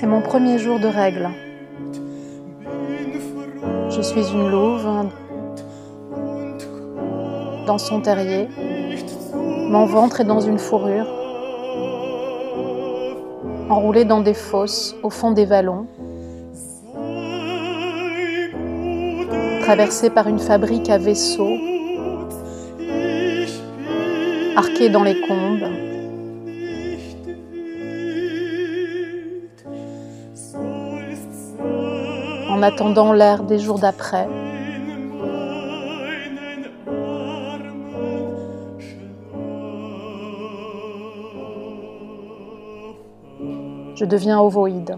C'est mon premier jour de règle. Je suis une louve dans son terrier. Mon ventre est dans une fourrure, enroulée dans des fosses au fond des vallons, traversée par une fabrique à vaisseaux, arquée dans les combes. En attendant l'air des jours d'après. Je deviens ovoïde.